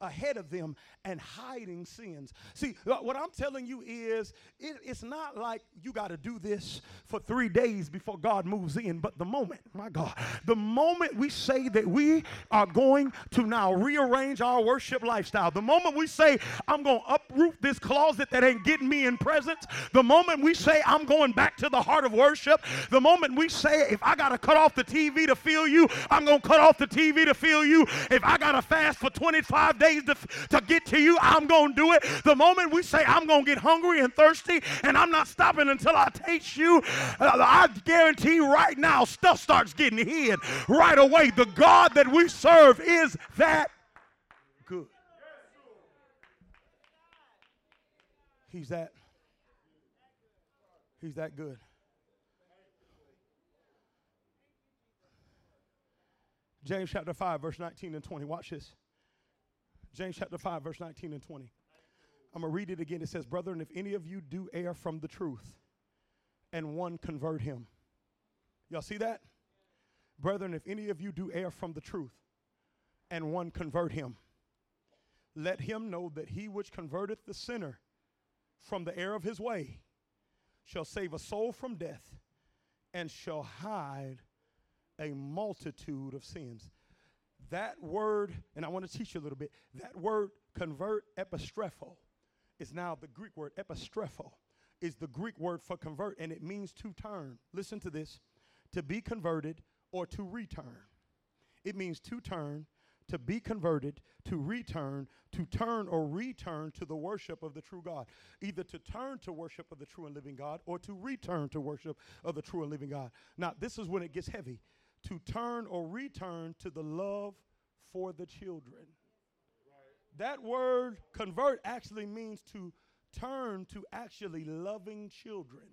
ahead of them and hiding sins. See, what I'm telling you is it, it's not like you got to do this for three days before God moves in, but the moment, my God, the moment we say that we are going to now rearrange our worship lifestyle, the moment we say, I'm going to uproot this closet that ain't getting me in presence, the moment we say, I'm going back to the heart of worship, the moment we say, if I got to cut off the TV to feel you, I'm going to cut off the TV to feel you. If I got to fast for 20 25 days to, to get to you, I'm going to do it. The moment we say, I'm going to get hungry and thirsty and I'm not stopping until I taste you, uh, I guarantee right now stuff starts getting hid right away. The God that we serve is that good. He's that. He's that good. James chapter 5, verse 19 and 20. Watch this. James chapter 5, verse 19 and 20. I'm going to read it again. It says, Brethren, if any of you do err from the truth and one convert him. Y'all see that? Brethren, if any of you do err from the truth and one convert him, let him know that he which converteth the sinner from the error of his way shall save a soul from death and shall hide a multitude of sins. That word, and I want to teach you a little bit, that word convert epistrepho is now the Greek word epistrepho is the Greek word for convert, and it means to turn. Listen to this to be converted or to return. It means to turn, to be converted, to return, to turn or return to the worship of the true God. Either to turn to worship of the true and living God or to return to worship of the true and living God. Now, this is when it gets heavy to turn or return to the love for the children. That word convert actually means to turn to actually loving children.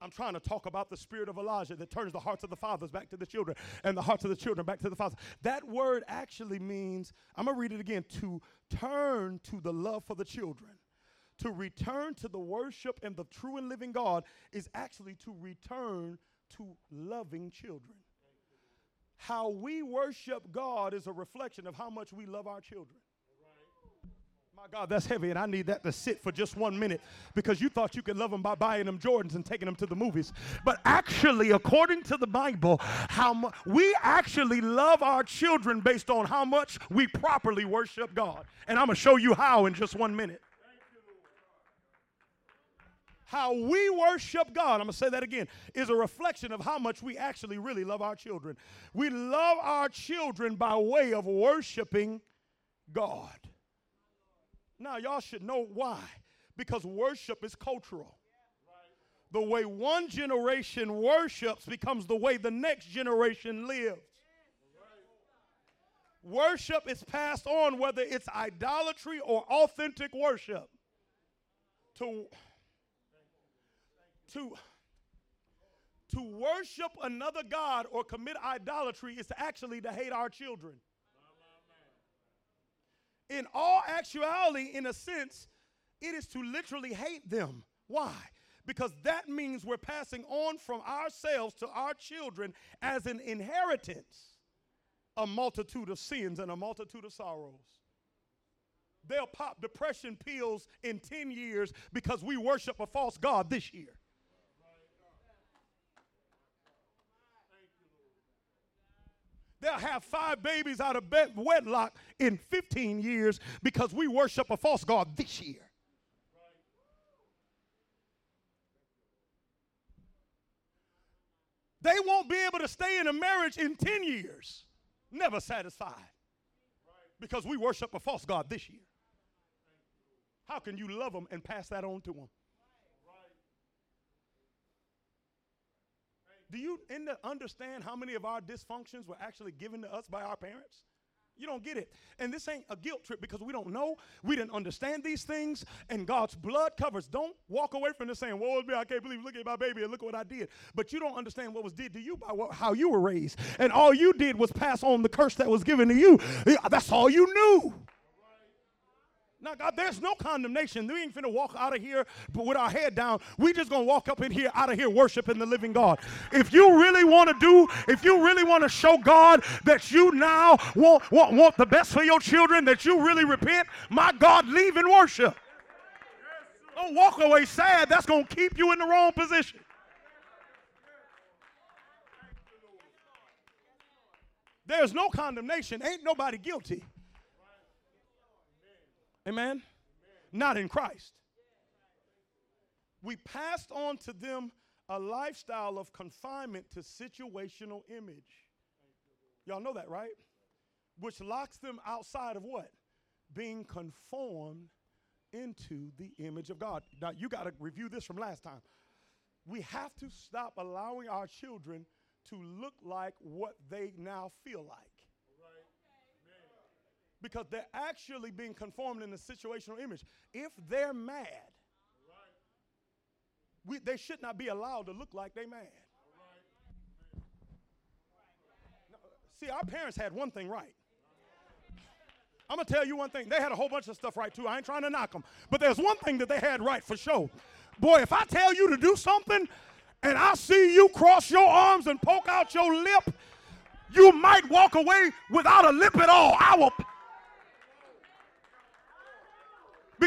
I'm trying to talk about the spirit of Elijah that turns the hearts of the fathers back to the children and the hearts of the children back to the fathers. That word actually means, I'm going to read it again, to turn to the love for the children. To return to the worship and the true and living God is actually to return to loving children. How we worship God is a reflection of how much we love our children. My God, that's heavy, and I need that to sit for just one minute because you thought you could love them by buying them Jordans and taking them to the movies. But actually, according to the Bible, how mu- we actually love our children based on how much we properly worship God. And I'm going to show you how in just one minute how we worship God, I'm going to say that again, is a reflection of how much we actually really love our children. We love our children by way of worshiping God. Now, y'all should know why. Because worship is cultural. The way one generation worships becomes the way the next generation lives. Worship is passed on whether it's idolatry or authentic worship. To to, to worship another God or commit idolatry is actually to hate our children. In all actuality, in a sense, it is to literally hate them. Why? Because that means we're passing on from ourselves to our children as an inheritance a multitude of sins and a multitude of sorrows. They'll pop depression pills in 10 years because we worship a false God this year. They'll have five babies out of wedlock in 15 years because we worship a false God this year. They won't be able to stay in a marriage in 10 years, never satisfied, because we worship a false God this year. How can you love them and pass that on to them? Do you understand how many of our dysfunctions were actually given to us by our parents? You don't get it. And this ain't a guilt trip because we don't know. We didn't understand these things, and God's blood covers. Don't walk away from this saying, Woe is me, I can't believe, look at my baby and look at what I did. But you don't understand what was did to you by what, how you were raised. And all you did was pass on the curse that was given to you. That's all you knew. Now, God, there's no condemnation. We ain't finna walk out of here with our head down. We just gonna walk up in here, out of here, worshiping the living God. If you really want to do, if you really want to show God that you now want, want, want the best for your children, that you really repent, my God, leave and worship. Don't walk away sad. That's gonna keep you in the wrong position. There's no condemnation. Ain't nobody guilty. Amen? Not in Christ. We passed on to them a lifestyle of confinement to situational image. Y'all know that, right? Which locks them outside of what? Being conformed into the image of God. Now, you got to review this from last time. We have to stop allowing our children to look like what they now feel like because they're actually being conformed in a situational image. If they're mad, we, they should not be allowed to look like they're mad. see, our parents had one thing right. I'm going to tell you one thing. They had a whole bunch of stuff right too. I ain't trying to knock them. But there's one thing that they had right for sure. Boy, if I tell you to do something and I see you cross your arms and poke out your lip, you might walk away without a lip at all. I will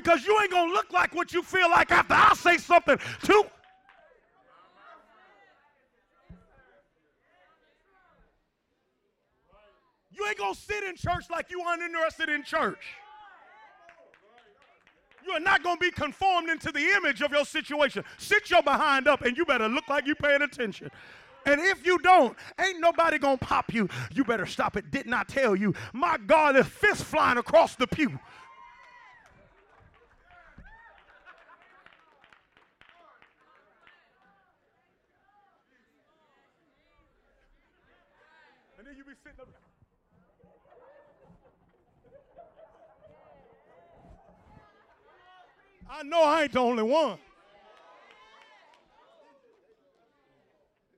because you ain't going to look like what you feel like after I say something too. You ain't going to sit in church like you uninterested in church. You are not going to be conformed into the image of your situation. Sit your behind up and you better look like you paying attention. And if you don't, ain't nobody gonna pop you. You better stop it. Did not I tell you. My God, there's fist flying across the pew. I know I ain't the only one.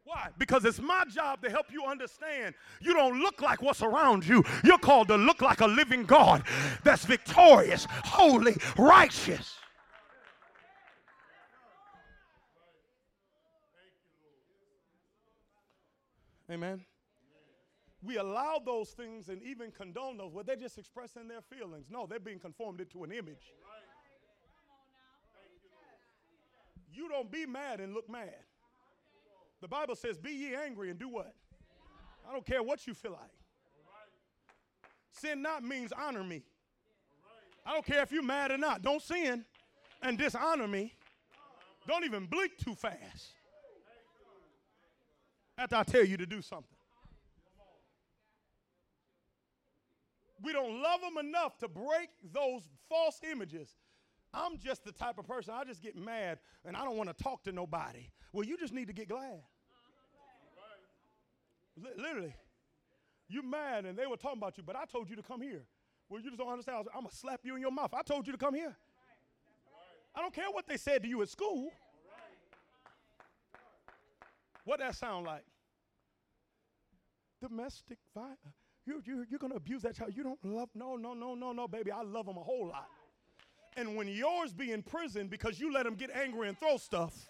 Why? Because it's my job to help you understand you don't look like what's around you. You're called to look like a living God that's victorious, holy, righteous. Amen. We allow those things and even condone those, but they're just expressing their feelings. No, they're being conformed into an image. You don't be mad and look mad. The Bible says, Be ye angry and do what? I don't care what you feel like. Sin not means honor me. I don't care if you're mad or not. Don't sin and dishonor me. Don't even blink too fast after I tell you to do something. We don't love them enough to break those false images I'm just the type of person, I just get mad and I don't want to talk to nobody. Well, you just need to get glad. L- literally. You mad and they were talking about you, but I told you to come here. Well, you just don't understand. I'm going to slap you in your mouth. I told you to come here. I don't care what they said to you at school. What that sound like? Domestic violence. You, you, you're going to abuse that child. You don't love, no, no, no, no, no, baby. I love them a whole lot. And when yours be in prison because you let them get angry and throw stuff,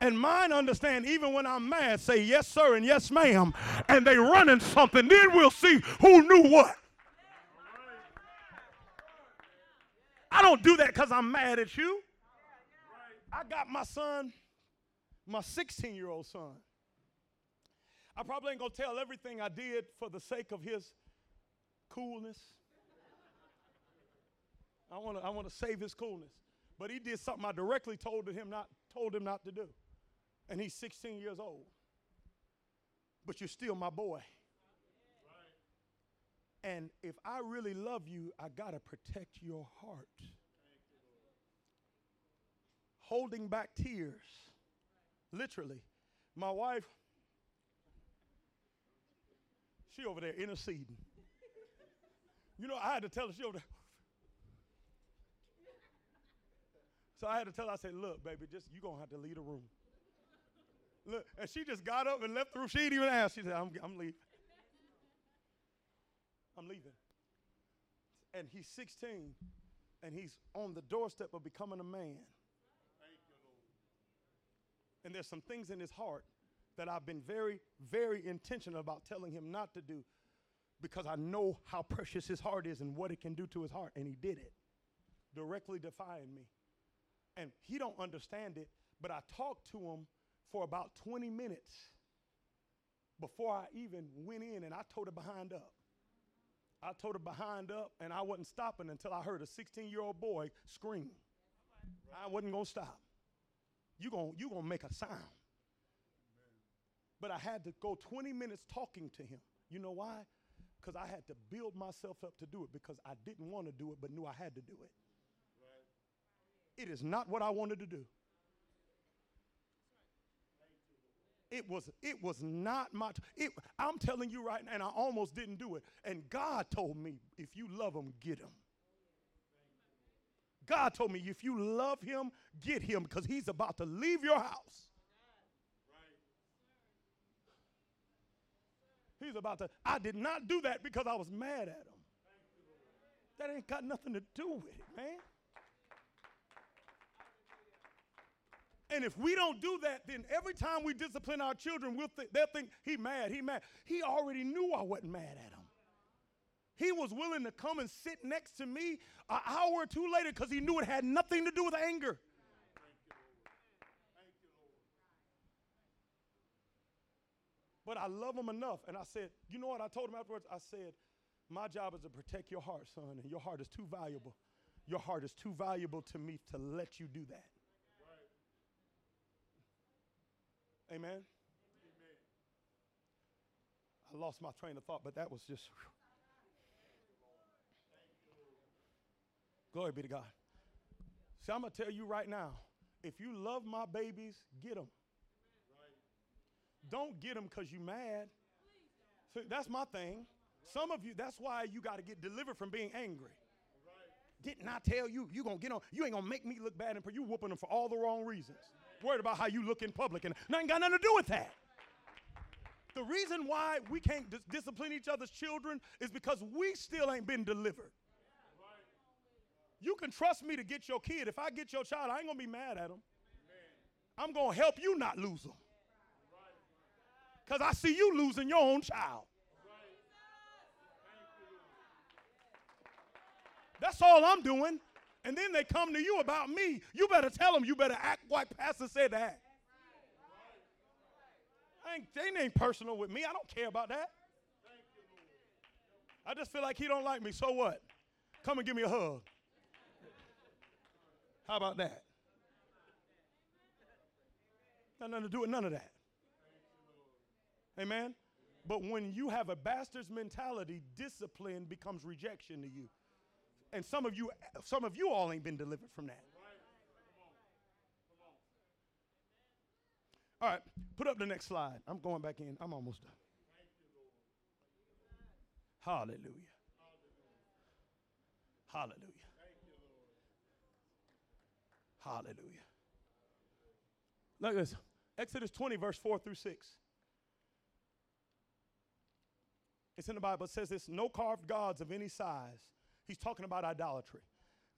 and mine understand even when I'm mad, say yes, sir, and yes, ma'am, and they running something, then we'll see who knew what. I don't do that because I'm mad at you. I got my son, my 16 year old son. I probably ain't gonna tell everything I did for the sake of his coolness I want to I want to save his coolness. But he did something I directly told him not told him not to do. And he's 16 years old. But you're still my boy. And if I really love you, I got to protect your heart. Holding back tears. Literally. My wife, she over there interceding. You know, I had to tell her she over there. So I had to tell her, I said, look, baby, just you're gonna have to leave the room. Look, and she just got up and left the room. She didn't even ask. She said, I'm, I'm leaving. I'm leaving. And he's 16, and he's on the doorstep of becoming a man. And there's some things in his heart that I've been very, very intentional about telling him not to do because I know how precious his heart is and what it can do to his heart. And he did it, directly defying me. And he don't understand it, but I talked to him for about 20 minutes before I even went in and I told her behind up. I told her behind up, and I wasn't stopping until I heard a 16 year old boy scream. I wasn't gonna stop. You gonna you gonna make a sound. But I had to go 20 minutes talking to him. You know why? Because I had to build myself up to do it because I didn't want to do it, but knew I had to do it. It is not what I wanted to do. It was it was not my it, I'm telling you right now, and I almost didn't do it. And God told me, if you love him, get him. God told me, if you love him, get him because he's about to leave your house. He's about to. I did not do that because I was mad at him. That ain't got nothing to do with it, man. And if we don't do that, then every time we discipline our children, we'll th- they'll think he mad, he mad. He already knew I wasn't mad at him. He was willing to come and sit next to me an hour or two later because he knew it had nothing to do with anger. But I love him enough. And I said, you know what? I told him afterwards, I said, my job is to protect your heart, son, and your heart is too valuable. Your heart is too valuable to me to let you do that. Amen. Amen. I lost my train of thought, but that was just. Whew. Glory be to God. See, I'm going to tell you right now if you love my babies, get them. Don't get them because you mad. See, that's my thing. Some of you, that's why you got to get delivered from being angry. Didn't I tell you, you to get on, you ain't to make me look bad and you whooping them for all the wrong reasons. Worried about how you look in public and nothing got nothing to do with that. The reason why we can't dis- discipline each other's children is because we still ain't been delivered. You can trust me to get your kid. If I get your child, I ain't to be mad at him. I'm to help you not lose them. Because I see you losing your own child. That's all I'm doing. And then they come to you about me. You better tell them you better act like Pastor said to act. Ain't, they ain't personal with me. I don't care about that. I just feel like he don't like me. So what? Come and give me a hug. How about that? Nothing to do with none of that. Amen. But when you have a bastard's mentality, discipline becomes rejection to you. And some of you, some of you all ain't been delivered from that. All right, put up the next slide. I'm going back in. I'm almost done. Hallelujah. Hallelujah. Hallelujah. Look at this. Exodus 20, verse 4 through 6. It's in the Bible. It says this no carved gods of any size. He's talking about idolatry.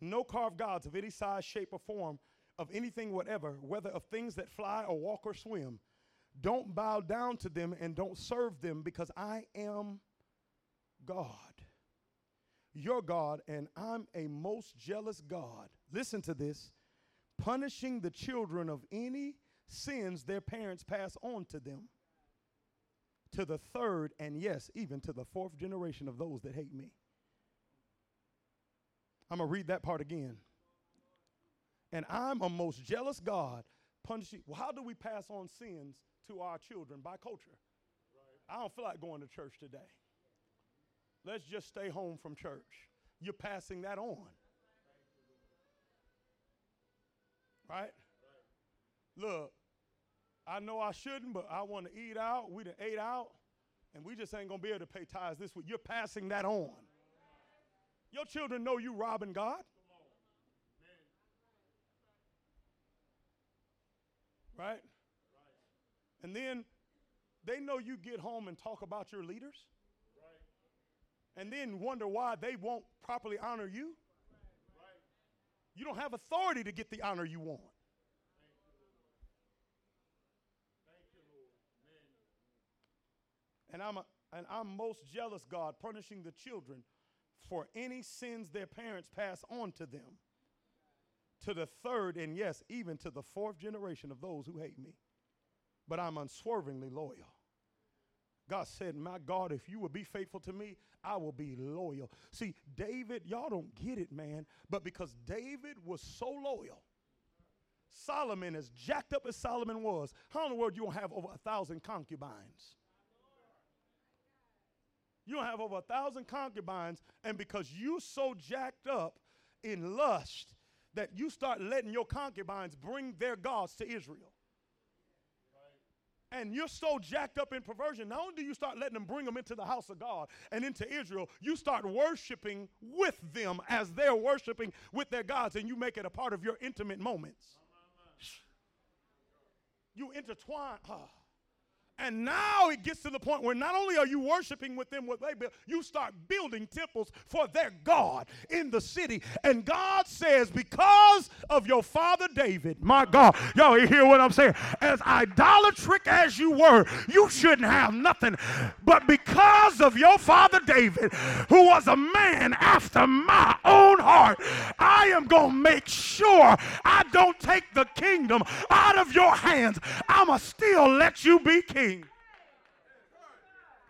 No carved gods of any size, shape, or form of anything, whatever, whether of things that fly or walk or swim. Don't bow down to them and don't serve them because I am God, your God, and I'm a most jealous God. Listen to this punishing the children of any sins their parents pass on to them to the third, and yes, even to the fourth generation of those that hate me. I'm going to read that part again. And I'm a most jealous God, punishing. Well, how do we pass on sins to our children? By culture. Right. I don't feel like going to church today. Let's just stay home from church. You're passing that on. Right? right? Look, I know I shouldn't, but I want to eat out. We done ate out, and we just ain't gonna be able to pay tithes this week. You're passing that on. Your children know you robbing God. Right? And then they know you get home and talk about your leaders. And then wonder why they won't properly honor you. You don't have authority to get the honor you want. And I'm, a, and I'm most jealous, God, punishing the children for any sins their parents pass on to them. To the third, and yes, even to the fourth generation of those who hate me. But I'm unswervingly loyal. God said, My God, if you will be faithful to me, I will be loyal. See, David, y'all don't get it, man, but because David was so loyal, Solomon, as jacked up as Solomon was, how in the world you don't have over a thousand concubines? You don't have over a thousand concubines, and because you so jacked up in lust that you start letting your concubines bring their gods to Israel. And you're so jacked up in perversion, not only do you start letting them bring them into the house of God and into Israel, you start worshiping with them as they're worshiping with their gods, and you make it a part of your intimate moments. You intertwine. ah. And now it gets to the point where not only are you worshiping with them what they built, you start building temples for their God in the city. And God says, because of your father David, my God, y'all hear what I'm saying? As idolatric as you were, you shouldn't have nothing. But because of your father David, who was a man after my own heart, I am going to make sure I don't take the kingdom out of your hands. I'm going to still let you be king.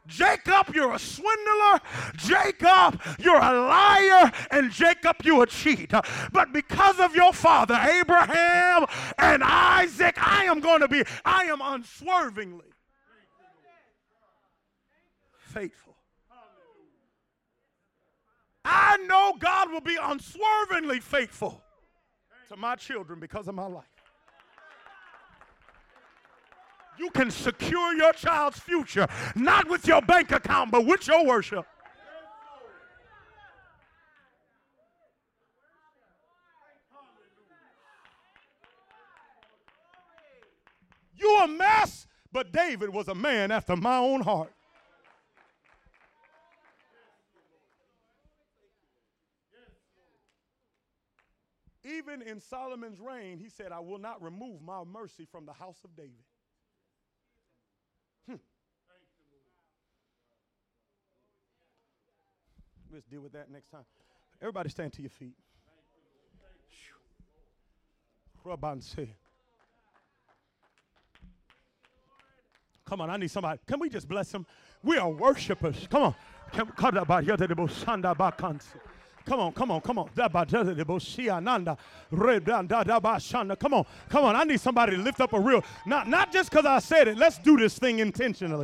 Jacob, you're a swindler. Jacob, you're a liar. And Jacob, you a cheat. But because of your father, Abraham and Isaac, I am going to be, I am unswervingly faithful. I know God will be unswervingly faithful to my children because of my life. You can secure your child's future, not with your bank account, but with your worship. You a mess, but David was a man after my own heart. Even in Solomon's reign, he said, I will not remove my mercy from the house of David. Let's deal with that next time. Everybody stand to your feet. Come on, I need somebody. Can we just bless him? We are worshipers. Come on. Come on, come on, come on, come on. Come on, come on. I need somebody to lift up a real, not, not just because I said it. Let's do this thing intentionally.